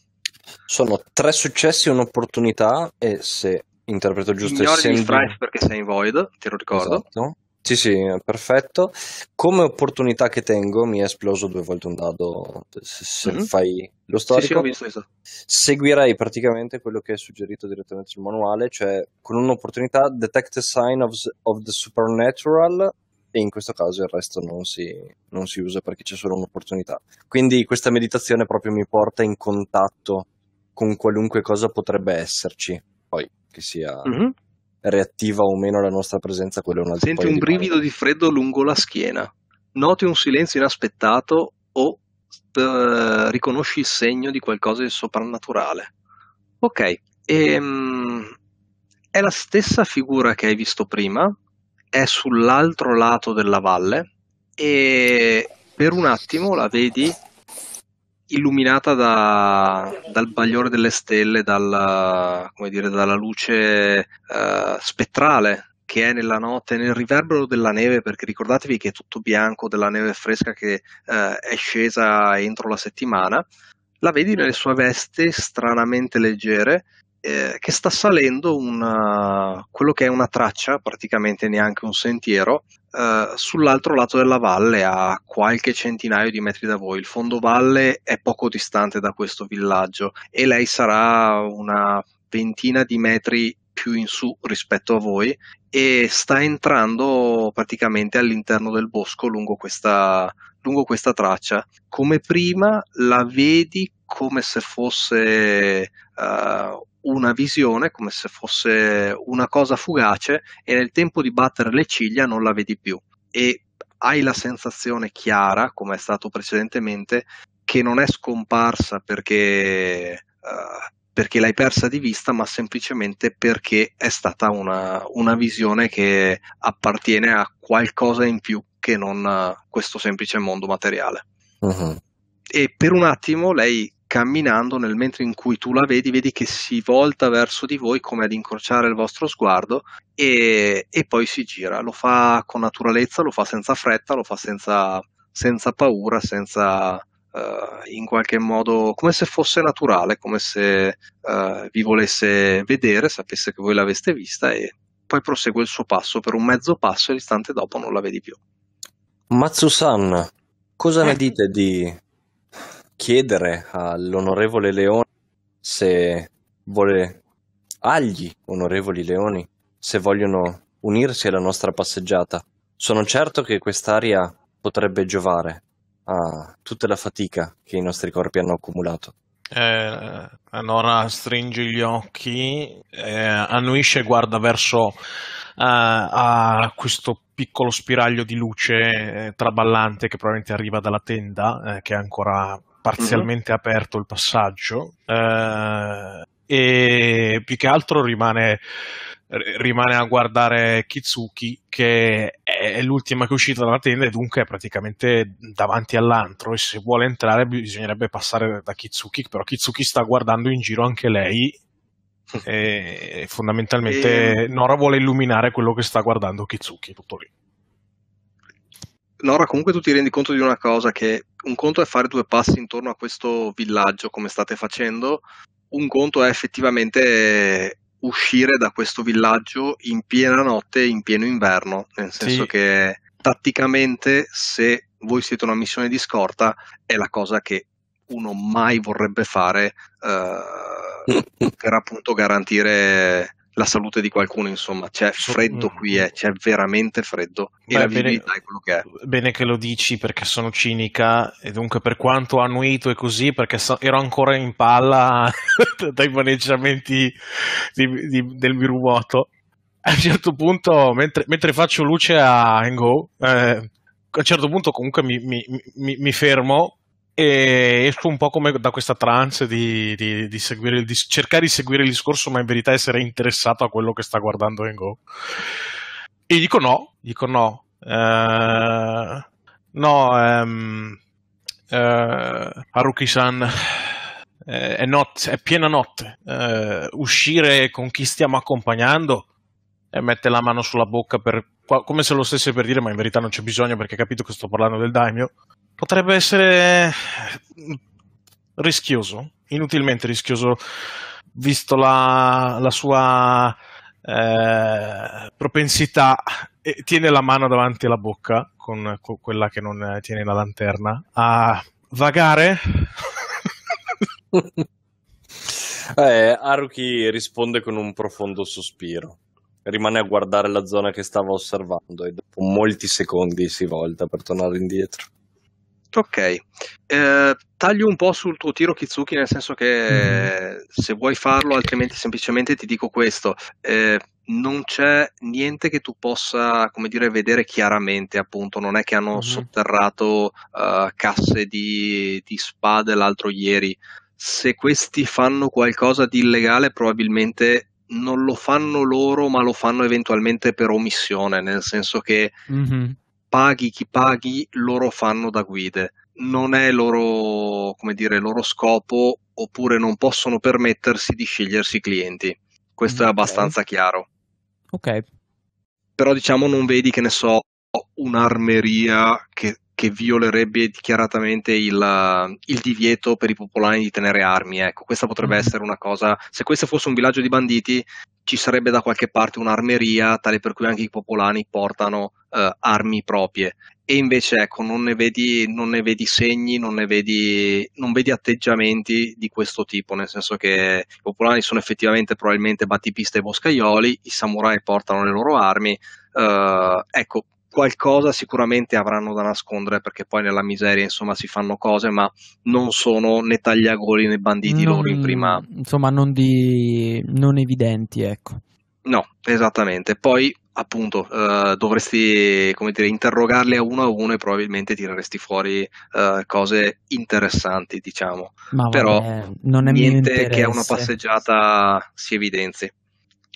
Sono tre successi e un'opportunità e se interpreto giusto Ignori essendo... gli strike perché sei in void, te lo ricordo. Esatto. Sì, sì, perfetto. Come opportunità che tengo, mi è esploso due volte un dado. Se, se mm-hmm. fai lo storico, sì, sì, ho visto, visto. seguirei praticamente quello che è suggerito direttamente sul manuale, cioè con un'opportunità detect a sign of, of the supernatural e in questo caso il resto non si, non si usa perché c'è solo un'opportunità. Quindi questa meditazione proprio mi porta in contatto con qualunque cosa potrebbe esserci, poi che sia mm-hmm. reattiva o meno la nostra presenza, quello è un altro Senti un brivido di freddo lungo la schiena, noti un silenzio inaspettato o uh, riconosci il segno di qualcosa di soprannaturale. Ok, ehm, è la stessa figura che hai visto prima, è sull'altro lato della valle e per un attimo la vedi illuminata da, dal bagliore delle stelle, dal, dire, dalla luce uh, spettrale che è nella notte, nel riverbero della neve, perché ricordatevi che è tutto bianco della neve fresca che uh, è scesa entro la settimana. La vedi nelle sue vesti stranamente leggere eh, che sta salendo una, quello che è una traccia, praticamente neanche un sentiero, eh, sull'altro lato della valle a qualche centinaio di metri da voi. Il fondovalle è poco distante da questo villaggio e lei sarà una ventina di metri più in su rispetto a voi e sta entrando praticamente all'interno del bosco lungo questa, lungo questa traccia. Come prima la vedi come se fosse uh, una visione come se fosse una cosa fugace e nel tempo di battere le ciglia non la vedi più e hai la sensazione chiara, come è stato precedentemente, che non è scomparsa perché, uh, perché l'hai persa di vista, ma semplicemente perché è stata una, una visione che appartiene a qualcosa in più che non questo semplice mondo materiale. Uh-huh. E per un attimo lei camminando nel mentre in cui tu la vedi, vedi che si volta verso di voi come ad incrociare il vostro sguardo e, e poi si gira. Lo fa con naturalezza, lo fa senza fretta, lo fa senza, senza paura, senza uh, in qualche modo come se fosse naturale, come se uh, vi volesse vedere, sapesse che voi l'aveste vista e poi prosegue il suo passo per un mezzo passo e l'istante dopo non la vedi più. Matsusan, cosa eh. ne dite di chiedere all'onorevole Leone se vuole agli onorevoli Leoni se vogliono unirsi alla nostra passeggiata. Sono certo che quest'aria potrebbe giovare a tutta la fatica che i nostri corpi hanno accumulato. Eh, Nora stringe gli occhi, eh, annuisce e guarda verso uh, questo piccolo spiraglio di luce eh, traballante che probabilmente arriva dalla tenda, eh, che è ancora parzialmente mm-hmm. aperto il passaggio. Eh, e più che altro rimane rimane a guardare Kitsuki che è l'ultima che è uscita dalla tenda e dunque è praticamente davanti all'antro e se vuole entrare bisognerebbe passare da Kitsuki però Kitsuki sta guardando in giro anche lei e fondamentalmente e... Nora vuole illuminare quello che sta guardando Kitsuki tutto lì Nora comunque tu ti rendi conto di una cosa che un conto è fare due passi intorno a questo villaggio come state facendo un conto è effettivamente uscire da questo villaggio in piena notte, in pieno inverno, nel senso sì. che tatticamente se voi siete una missione di scorta è la cosa che uno mai vorrebbe fare uh, per appunto garantire la salute di qualcuno, insomma, c'è freddo qui, eh, c'è veramente freddo e Beh, la visibilità è quello che è. Bene che lo dici perché sono cinica e dunque per quanto annuito e così, perché so, ero ancora in palla dai maneggiamenti di, di, del Mirumoto. A un certo punto, mentre, mentre faccio luce a Engo, eh, a un certo punto comunque mi, mi, mi, mi fermo e esco un po' come da questa trance di, di, di, seguire di, cercare di seguire il discorso, ma in verità essere interessato a quello che sta guardando Engo. E dico no, dico no. Uh, no, um, uh, Haruki-san, eh, è, not- è, piena notte. Uh, uscire con chi stiamo accompagnando e mette la mano sulla bocca per, come se lo stesse per dire, ma in verità non c'è bisogno perché capito che sto parlando del daimyo potrebbe essere rischioso, inutilmente rischioso, visto la, la sua eh, propensità. E tiene la mano davanti alla bocca, con, con quella che non tiene la lanterna, a vagare. eh, Haruki risponde con un profondo sospiro. Rimane a guardare la zona che stava osservando e dopo molti secondi si volta per tornare indietro. Ok, eh, taglio un po' sul tuo tiro Kitsuki, nel senso che mm. se vuoi farlo, altrimenti semplicemente ti dico questo. Eh, non c'è niente che tu possa, come dire, vedere chiaramente, appunto, non è che hanno mm. sotterrato uh, casse di, di spade l'altro ieri. Se questi fanno qualcosa di illegale, probabilmente non lo fanno loro, ma lo fanno eventualmente per omissione, nel senso che mm-hmm paghi chi paghi, loro fanno da guide. Non è loro, come dire, loro scopo, oppure non possono permettersi di scegliersi i clienti. Questo okay. è abbastanza chiaro. Ok. Però diciamo non vedi che ne so un'armeria che, che violerebbe dichiaratamente il, il, divieto per i popolani di tenere armi. Ecco, questa potrebbe mm. essere una cosa. Se questo fosse un villaggio di banditi, ci sarebbe da qualche parte un'armeria tale per cui anche i popolani portano uh, armi proprie. E invece, ecco, non ne vedi, non ne vedi segni, non ne vedi, non vedi atteggiamenti di questo tipo, nel senso che i popolani sono effettivamente probabilmente battipiste e boscaioli, i samurai portano le loro armi. Uh, ecco, qualcosa sicuramente avranno da nascondere perché poi nella miseria insomma si fanno cose ma non sono né tagliagoli né banditi non, loro in prima insomma non, di, non evidenti ecco no esattamente poi appunto uh, dovresti come dire interrogarli a uno a uno e probabilmente tireresti fuori uh, cose interessanti diciamo ma però vabbè, non è niente che a una passeggiata si evidenzi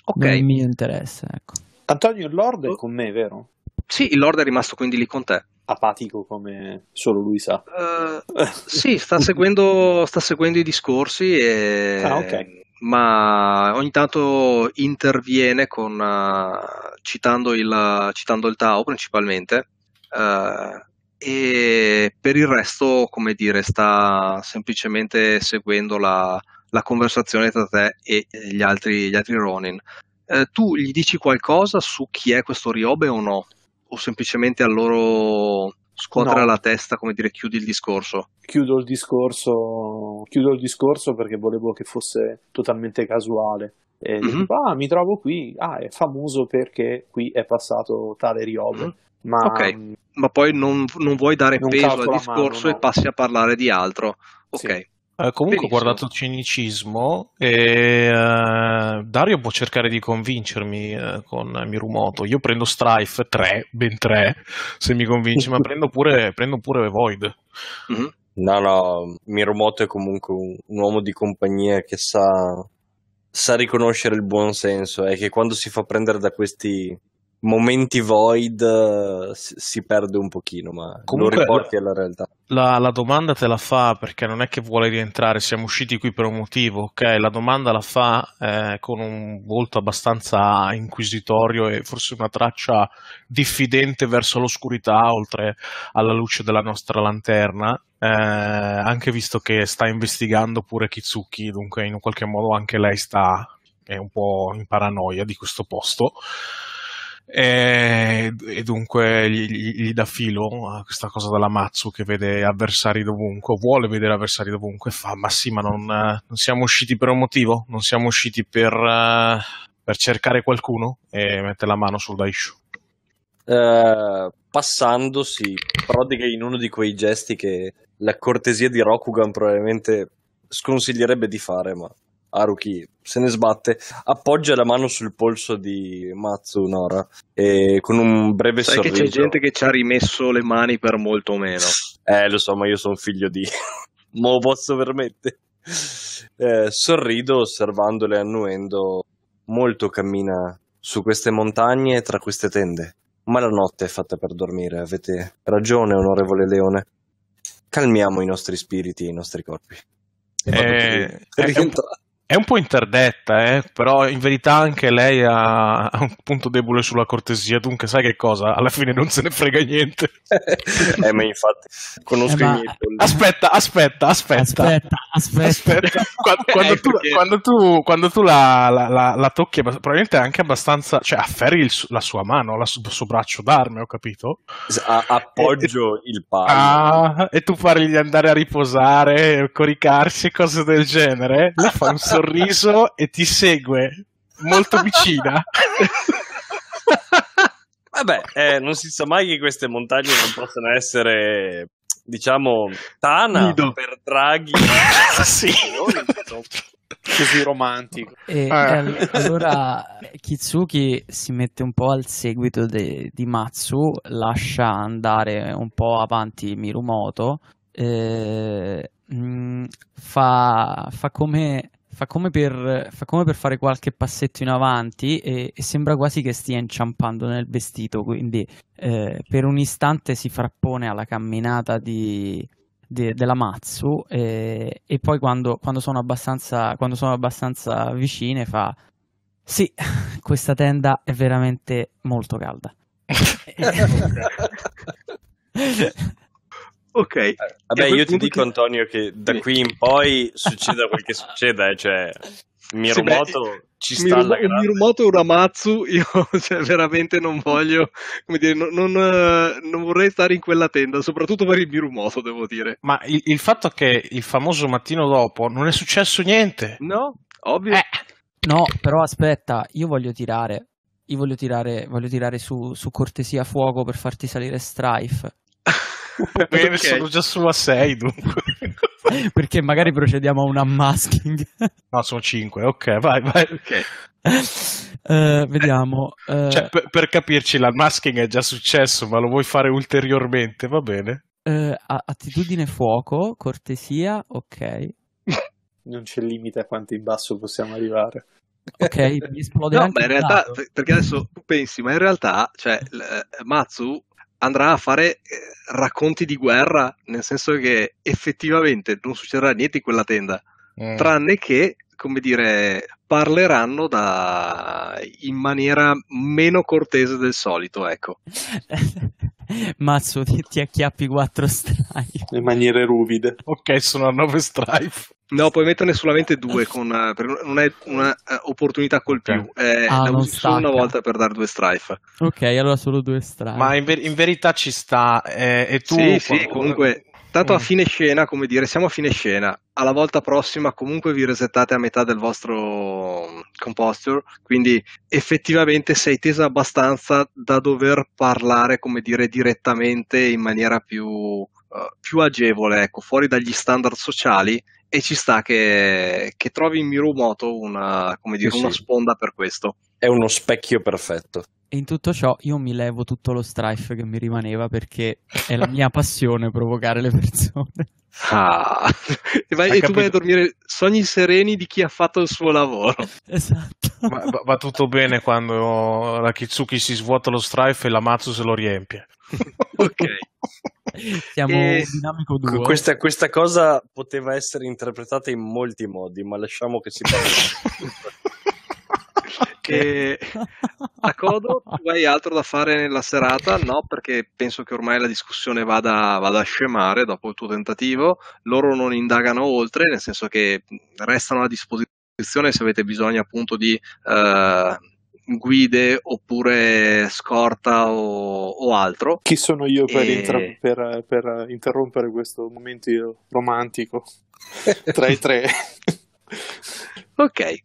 ok non è il mio interesse ecco Antonio Lord è con me vero? Sì, il Lord è rimasto quindi lì con te. Apatico come solo lui sa. Uh, sì, sta seguendo, sta seguendo, i discorsi, e, ah, okay. Ma ogni tanto interviene con, uh, citando, il, citando, il, Tao principalmente. Uh, e per il resto, come dire, sta semplicemente seguendo la, la conversazione tra te e gli altri, gli altri Ronin. tu gli dici qualcosa su chi è questo Ryobe o no? o semplicemente a loro scuotere no. la testa, come dire, chiudi il discorso? Chiudo il discorso, chiudo il discorso perché volevo che fosse totalmente casuale. E mm-hmm. dico, ah, mi trovo qui, ah, è famoso perché qui è passato tale Riobe. Mm-hmm. Ma, ok, mm, ma poi non, non vuoi dare non peso al discorso mano, no. e passi a parlare di altro. Ok. Sì. Uh, comunque ho guardato Cinicismo e uh, Dario può cercare di convincermi uh, con Mirumoto. Io prendo Strife 3, ben 3, se mi convince, ma prendo pure, prendo pure Void. Mm-hmm. No, no, Mirumoto è comunque un, un uomo di compagnia che sa, sa riconoscere il buon senso e che quando si fa prendere da questi momenti void uh, si, perde un pochino, ma Comunque, lo riporti alla realtà. La, la, domanda te la fa perché non è che vuole rientrare, siamo usciti qui per un motivo, ok? La domanda la fa eh, con un volto abbastanza inquisitorio e forse una traccia diffidente verso l'oscurità, oltre alla luce della nostra lanterna. Eh, anche visto che sta investigando pure Kitsuki, dunque in qualche modo anche lei sta è un po' in paranoia di questo posto e, e dunque gli, gli, gli, dà filo a questa cosa della Matsu che vede avversari dovunque, vuole vedere avversari dovunque fa ma sì ma non, non, siamo usciti per un motivo, non siamo usciti per, per cercare qualcuno e mette la mano sul Daishu. Uh, passando si prodiga in uno di quei gesti che la cortesia di Rokugan probabilmente sconsiglierebbe di fare ma Haruki se ne sbatte, appoggia la mano sul polso di Matsunora e con un breve Sai sorriso. che c'è gente che ci ha rimesso le mani per molto meno. Eh, lo so, ma io sono figlio di. Mo posso permettere. Eh, sorrido osservandole annuendo. Molto cammina su queste montagne tra queste tende. Ma la notte è fatta per dormire, avete ragione, onorevole Leone. Calmiamo i nostri spiriti e i nostri corpi. Eh, è, un, è un po' interdetta, eh? però in verità anche lei ha, ha, un punto debole sulla cortesia, dunque sai che cosa? Alla fine non se ne frega niente. eh, ma infatti conosco eh, ma... i miei Aspetta, aspetta, aspetta. Aspetta, aspetta. aspetta. Quando, quando, tu, perché... quando, tu, quando, tu, la, la, la, la tocchi, probabilmente è anche abbastanza... Cioè, afferri il, la sua mano, il suo braccio d'arme, ho capito? A, appoggio e, il palo. Ah, e tu parli di andare a riposare, coricarsi e cose del genere. Lei fa un sorriso e ti segue molto vicina. Vabbè, eh, non si sa mai che queste montagne non possano essere, diciamo, Tana Nido. per Draghi. sì. Così romantico. E, eh. allora Kitsuki si mette un po' al seguito de, di Matsu, lascia andare un po' avanti Mirumoto, eh, mh, mm, fa, fa come fa come, per, fa come per fare qualche passetto in avanti e, e sembra quasi che stia inciampando nel vestito, quindi eh, per un istante si frappone alla camminata di, de, della Matsu e, e poi quando, quando, sono abbastanza, quando sono abbastanza vicine fa sì, questa tenda è veramente molto calda. Ok. Eh, vabbè, io ti dico, che... Antonio, che da qui in poi succeda quel che succeda, eh, cioè Mirumoto sì, ci sta Mirum- alla grande. Mirumoto Uramatsu, io cioè, veramente non voglio, come dire, non, non, non, vorrei stare in quella tenda, soprattutto per il Mirumoto, devo dire. Ma il, il, fatto che il famoso mattino dopo non è successo niente. No, ovvio. Eh. No, però aspetta, io voglio tirare. Io voglio tirare, voglio tirare su, su cortesia fuoco per farti salire Strife. Bene, okay. sono già su a 6 dunque. Perché magari procediamo a un unmasking. no, sono 5, ok, vai, vai. Okay. Uh, vediamo. Uh... Cioè, per, per, capirci, l'unmasking è già successo, ma lo vuoi fare ulteriormente? Va bene. Uh, attitudine fuoco, cortesia, ok. Non c'è limite a quanto in basso possiamo arrivare. Ok, mi esplode no, ma in realtà, perché adesso tu pensi, ma in realtà, cioè, Matsu andrà a fare eh, racconti di guerra, nel senso che effettivamente non succederà niente in quella tenda, mm. tranne che, come dire, parleranno da... in maniera meno cortese del solito, ecco. Mazzo, ti, ti acchiappi quattro strife. In maniere ruvide. Ok, sono a nove strife. No, puoi metterne solamente due, con, uh, non è un'opportunità uh, col più, è ah, la usi solo una volta per dare due strife. Ok, allora solo due strife. Ma in, ver- in verità ci sta, eh, e tu... Sì, sì, comunque, tanto mm. a fine scena, come dire, siamo a fine scena, alla volta prossima comunque vi resettate a metà del vostro mm, composture, quindi effettivamente sei tesa abbastanza da dover parlare, come dire, direttamente in maniera più... Uh, più agevole, ecco, fuori dagli standard sociali e ci sta che, che trovi in Mirumoto una, come dire, Sì, una sì. sponda per questo. È uno specchio perfetto. E in tutto ciò io mi levo tutto lo strife che mi rimaneva perché è la mia passione provocare le persone. Ah. e, vai- e tu vai a dormire sogni sereni di chi ha fatto il suo lavoro. Esatto. Va, va- va tutto bene quando la Kitsuki si svuota lo strife e la Matsu se lo riempie. ok. Siamo E- un dinamico duo. Questa, questa cosa poteva essere interpretata in molti modi, ma lasciamo che si parli. E a Codo tu hai altro da fare nella serata? No, perché penso che ormai la discussione vada, vada a scemare dopo il tuo tentativo. Loro non indagano oltre, nel senso che restano a disposizione se avete bisogno appunto di eh, guide oppure scorta o, o altro. Chi sono io per, E- intra- per- per interrompere questo momento romantico tra i tre? Ok,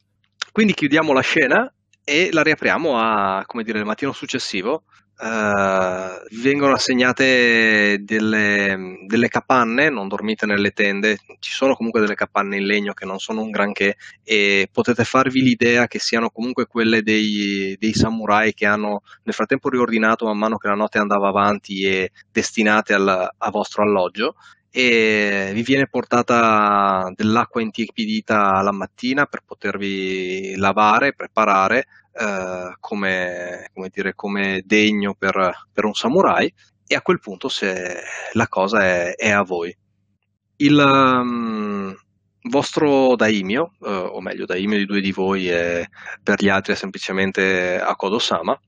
quindi chiudiamo la scena e la riapriamo a, come dire, il mattino successivo. Vi vengono assegnate delle, delle capanne, non dormite nelle tende, ci sono comunque delle capanne in legno che non sono un granché e potete farvi l'idea che siano comunque quelle dei, dei samurai che hanno nel frattempo riordinato man mano che la notte andava avanti e destinate al, a vostro alloggio e vi viene portata dell'acqua intiepidita la mattina per potervi lavare, preparare eh, come, come dire, come degno per, per un samurai e a quel punto se la cosa è, è a voi. Il um, vostro daimyo, eh, o meglio daimyo di due di voi e per gli altri è semplicemente Akodo-sama,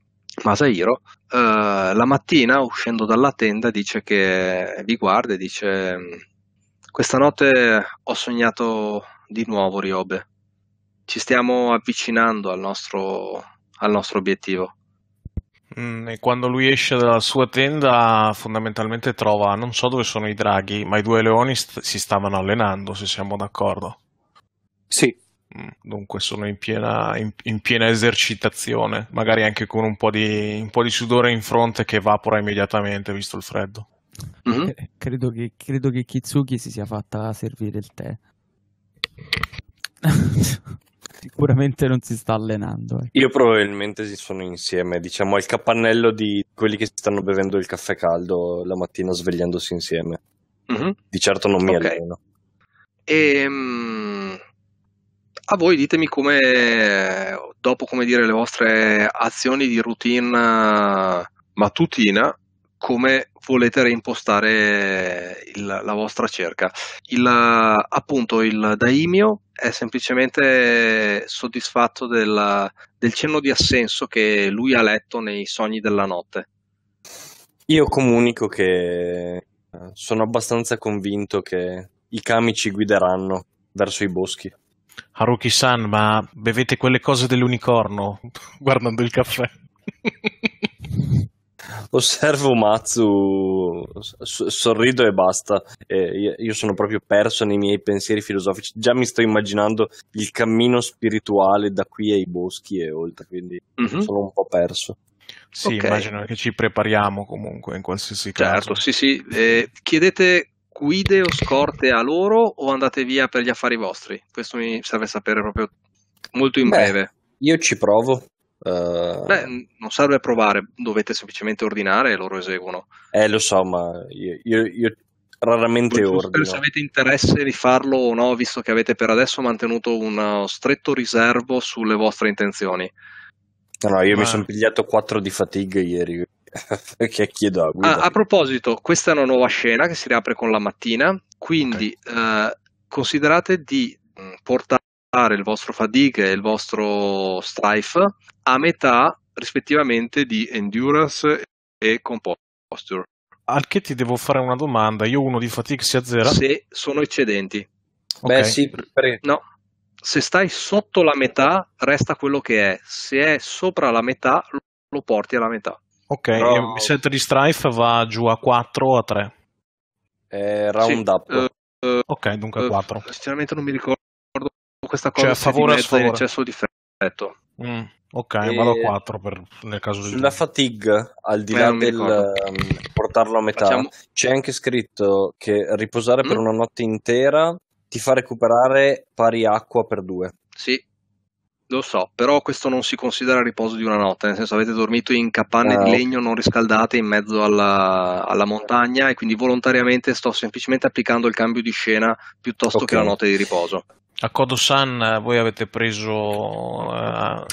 Masahiro, eh, la mattina uscendo dalla tenda dice che vi guarda e dice questa notte ho sognato di nuovo Ryobe. Ci stiamo avvicinando al nostro, al nostro obiettivo. Mm, e quando lui esce dalla sua tenda, fondamentalmente trova, non so dove sono i draghi, ma i due leoni st- si stavano allenando, se siamo d'accordo. Sì, Mm, Dunque sono in piena, in, in piena esercitazione, magari anche con un po' di, un po' di sudore in fronte che evapora immediatamente, visto il freddo. Mhm. Eh, Credo che, credo che Kitsuki si sia fatta servire il tè. Sicuramente non si sta allenando. eh. Io probabilmente si sono insieme, diciamo, al capannello di quelli che stanno bevendo il caffè caldo la mattina svegliandosi insieme. Mhm. Di certo non mi Ok. alleno. E mm, a voi ditemi come, dopo come dire, le vostre azioni di routine eh, mattutina, come volete reimpostare il- la vostra cerca. Il, appunto, il daimyo è semplicemente soddisfatto del, del cenno di assenso che lui ha letto nei sogni della notte. Io comunico che eh, sono abbastanza convinto che i kami ci guideranno verso i boschi. Haruki-san, ma bevete quelle cose dell'unicorno? Guardando il caffè. Osservo Matsu, sorrido e basta. E io- sono proprio perso nei miei pensieri filosofici. Già mi sto immaginando il cammino spirituale da qui ai boschi e oltre, quindi Mhm. sono un po' perso. Sì, Ok. immagino che ci prepariamo comunque in qualsiasi Certo, caso. sì, sì. Eh, chiedete guide o scorte a loro o andate via per gli affari vostri? Questo mi serve sapere proprio molto in Beh. breve. Io ci provo. eh, Beh, non serve provare, dovete semplicemente ordinare e loro eseguono. eh, lo so, ma io, io- io raramente Volevo sapere se ordino. avete interesse di farlo o no, visto che avete per adesso mantenuto uno stretto riservo sulle vostre intenzioni. No, no, io mi Ma- sono pigliato 4 di fatigue ieri. che chiedo a Ah, guida. a proposito, questa è una nuova scena che si riapre con la mattina, quindi eh, considerate di mh, portare il vostro fatigue e il vostro strife a metà rispettivamente di endurance e composture, Al che ti devo fare una domanda. Io uno di fatigue si azzera? se sono eccedenti. Beh, Ok. sì, per- No, se stai sotto la metà resta quello che è, se è sopra la metà lo porti alla metà. Ok, Però- il set di strife va giù a 4 o a 3? è round Sì, up. eh, Ok, dunque Eh, 4. Sinceramente non mi ricordo questa cosa Cioè, a di favore o a sfavore? eccesso o difetto. Mm, ok, E- vado a 4 per, nel caso del Sulla fatigue, al di Eh, là del ehm, portarlo a metà, Facciamo- c'è anche scritto che riposare per Mm. una notte intera ti fa recuperare pari acqua per due. Sì, lo so, però questo non si considera riposo di una notte, nel senso avete dormito in capanne Ah, di legno non riscaldate in mezzo alla, alla montagna e quindi volontariamente sto semplicemente applicando il cambio di scena piuttosto Ok. che la notte di riposo. A Kodo-san eh, voi avete preso eh,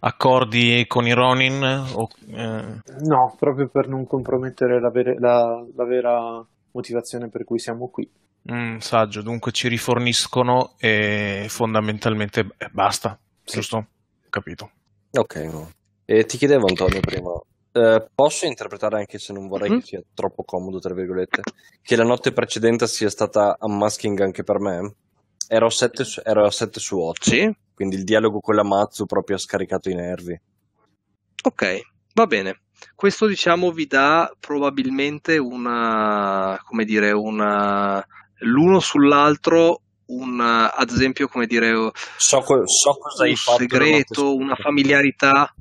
accordi con i Ronin? O, eh, No, proprio per non compromettere la, vere- la- la vera motivazione per cui siamo qui. mm, saggio, dunque ci riforniscono e fondamentalmente eh, basta, Sì. giusto? Capito. Ok, no. E ti chiedevo Antonio prima, eh, posso interpretare anche se non vorrei Mhm. che sia troppo comodo, tra virgolette, che la notte precedente sia stata unmasking anche per me? Ero a 7 su, ero a 7 su 8, Sì? quindi il dialogo con la Mazzu proprio ha scaricato i nervi. Ok, va bene. Questo diciamo vi dà probabilmente una, come dire, una, l'uno sull'altro un, ad esempio, come dire, So, co- so un segreto, una familiarità.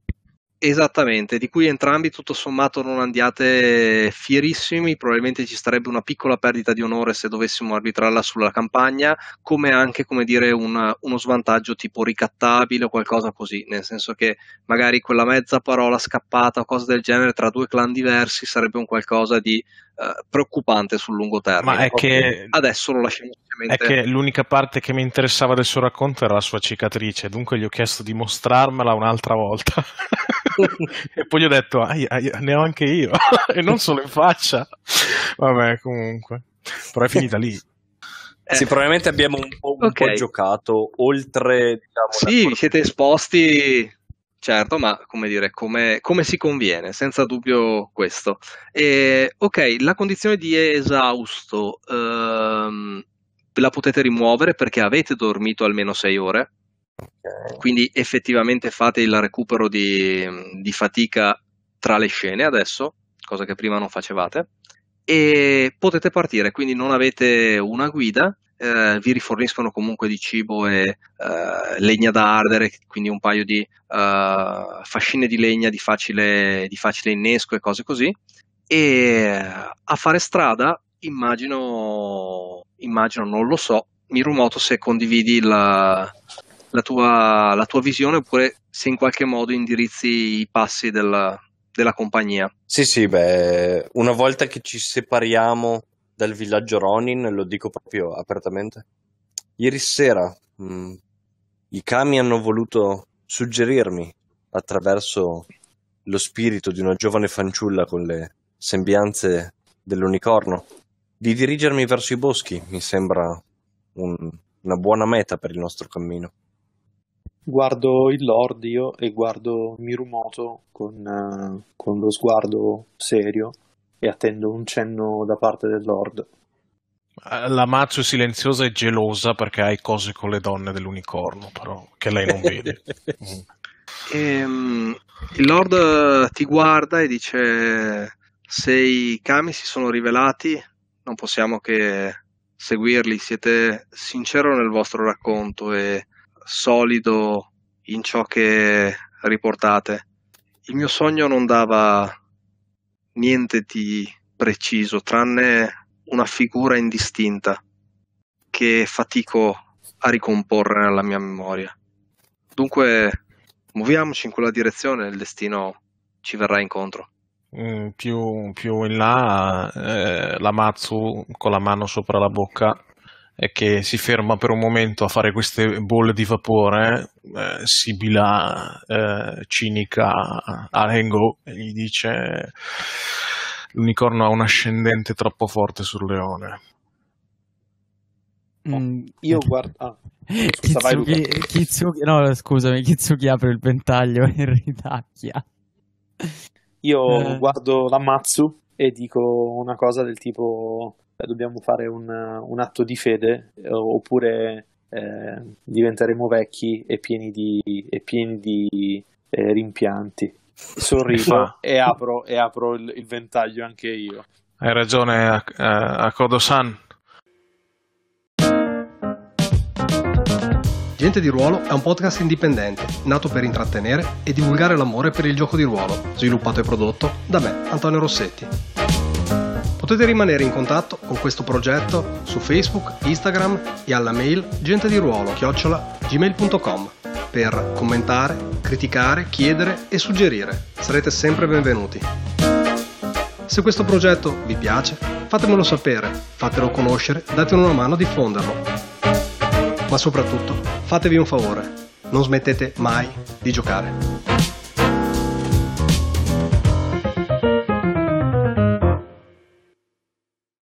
Esattamente, di cui entrambi tutto sommato non andiate fierissimi, probabilmente ci starebbe una piccola perdita di onore se dovessimo arbitrarla sulla campagna, come anche come dire un- uno svantaggio tipo ricattabile o qualcosa così, nel senso che magari quella mezza parola scappata o cose del genere tra due clan diversi sarebbe un qualcosa di eh, preoccupante sul lungo termine. Ma è che, Adesso lo lasciamo è semplicemente che l'unica parte che mi interessava del suo racconto era la sua cicatrice, dunque gli ho chiesto di mostrarmela un'altra volta. e poi gli ho detto, "Ai, ai, ne ho anche io, e non solo in faccia. Vabbè, comunque. Però è finita lì. Eh, Sì, probabilmente abbiamo un po', un po' Ok. giocato oltre, diciamo, Sì, vi siete esposti, certo, ma come dire, come, come si conviene, senza dubbio questo. E, ok, la condizione di esausto ehm, la potete rimuovere perché avete dormito almeno 6 ore, quindi effettivamente fate il recupero di, di fatica tra le scene adesso, cosa che prima non facevate, e potete partire, quindi non avete una guida, eh, vi riforniscono comunque di cibo e eh, legna da ardere, quindi un paio di eh, fascine di legna di facile, di facile innesco e cose così. E a fare strada, immagino, immagino, non lo so, Mirumoto, se condividi la, la tua, la tua visione oppure se in qualche modo indirizzi i passi della, della compagnia. Sì, sì, beh, una volta che ci separiamo dal villaggio Ronin, lo dico proprio apertamente, ieri sera mh, i kami hanno voluto suggerirmi, attraverso lo spirito di una giovane fanciulla con le sembianze dell'unicorno, di dirigermi verso i boschi. Mi sembra un- una buona meta per il nostro cammino. Guardo il Lord io e guardo Mirumoto con, eh, con lo sguardo serio e attendo un cenno da parte del Lord. La Mazzu è silenziosa e gelosa perché hai cose con le donne dell'unicorno, però che lei non vede. Mm. Ehm, il Lord eh, ti guarda e dice: Se i kami si sono rivelati, non possiamo che seguirli. Siete sincero nel vostro racconto e solido in ciò che riportate. Il mio sogno non dava niente di preciso, tranne una figura indistinta che fatico a ricomporre nella mia memoria. Dunque, muoviamoci in quella direzione, il destino ci verrà incontro. Mm, più, più in là, eh, la Matsu con la mano sopra la bocca e che si ferma per un momento a fare queste bolle di vapore, eh, sibila eh, cinica a Rengo e gli dice l'unicorno ha un ascendente troppo forte sul leone. Mm, Io guardo... Ah. Kitsuki, Kitsuki- no, scusami, Kitsuki apre il ventaglio e ritacchia. Io Eh. guardo la Matsu e dico una cosa del tipo dobbiamo fare un, un atto di fede eh, oppure eh, diventeremo vecchi e pieni di, e pieni di eh, rimpianti. Sorrido e apro, e apro il, il ventaglio anche io. Hai ragione, eh, Akodo-san. Gente di Ruolo è un podcast indipendente, nato per intrattenere e divulgare l'amore per il gioco di ruolo, sviluppato e prodotto da me, Antonio Rossetti. Potete rimanere in contatto con questo progetto su Facebook, Instagram e alla mail gentediruolo chiocciola gmail.com per commentare, criticare, chiedere e suggerire. Sarete sempre benvenuti. Se questo progetto vi piace, fatemelo sapere, fatelo conoscere, datemi una mano a diffonderlo. Ma soprattutto, fatevi un favore, non smettete mai di giocare.